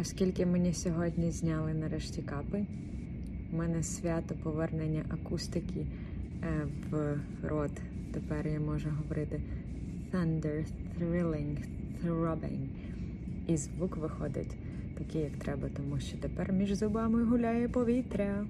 Оскільки мені сьогодні зняли нарешті капи, у мене свято повернення акустики е, в рот. Тепер я можу говорити thunder, thrilling, throbbing. І звук виходить такий, як треба, тому що тепер між зубами гуляє повітря.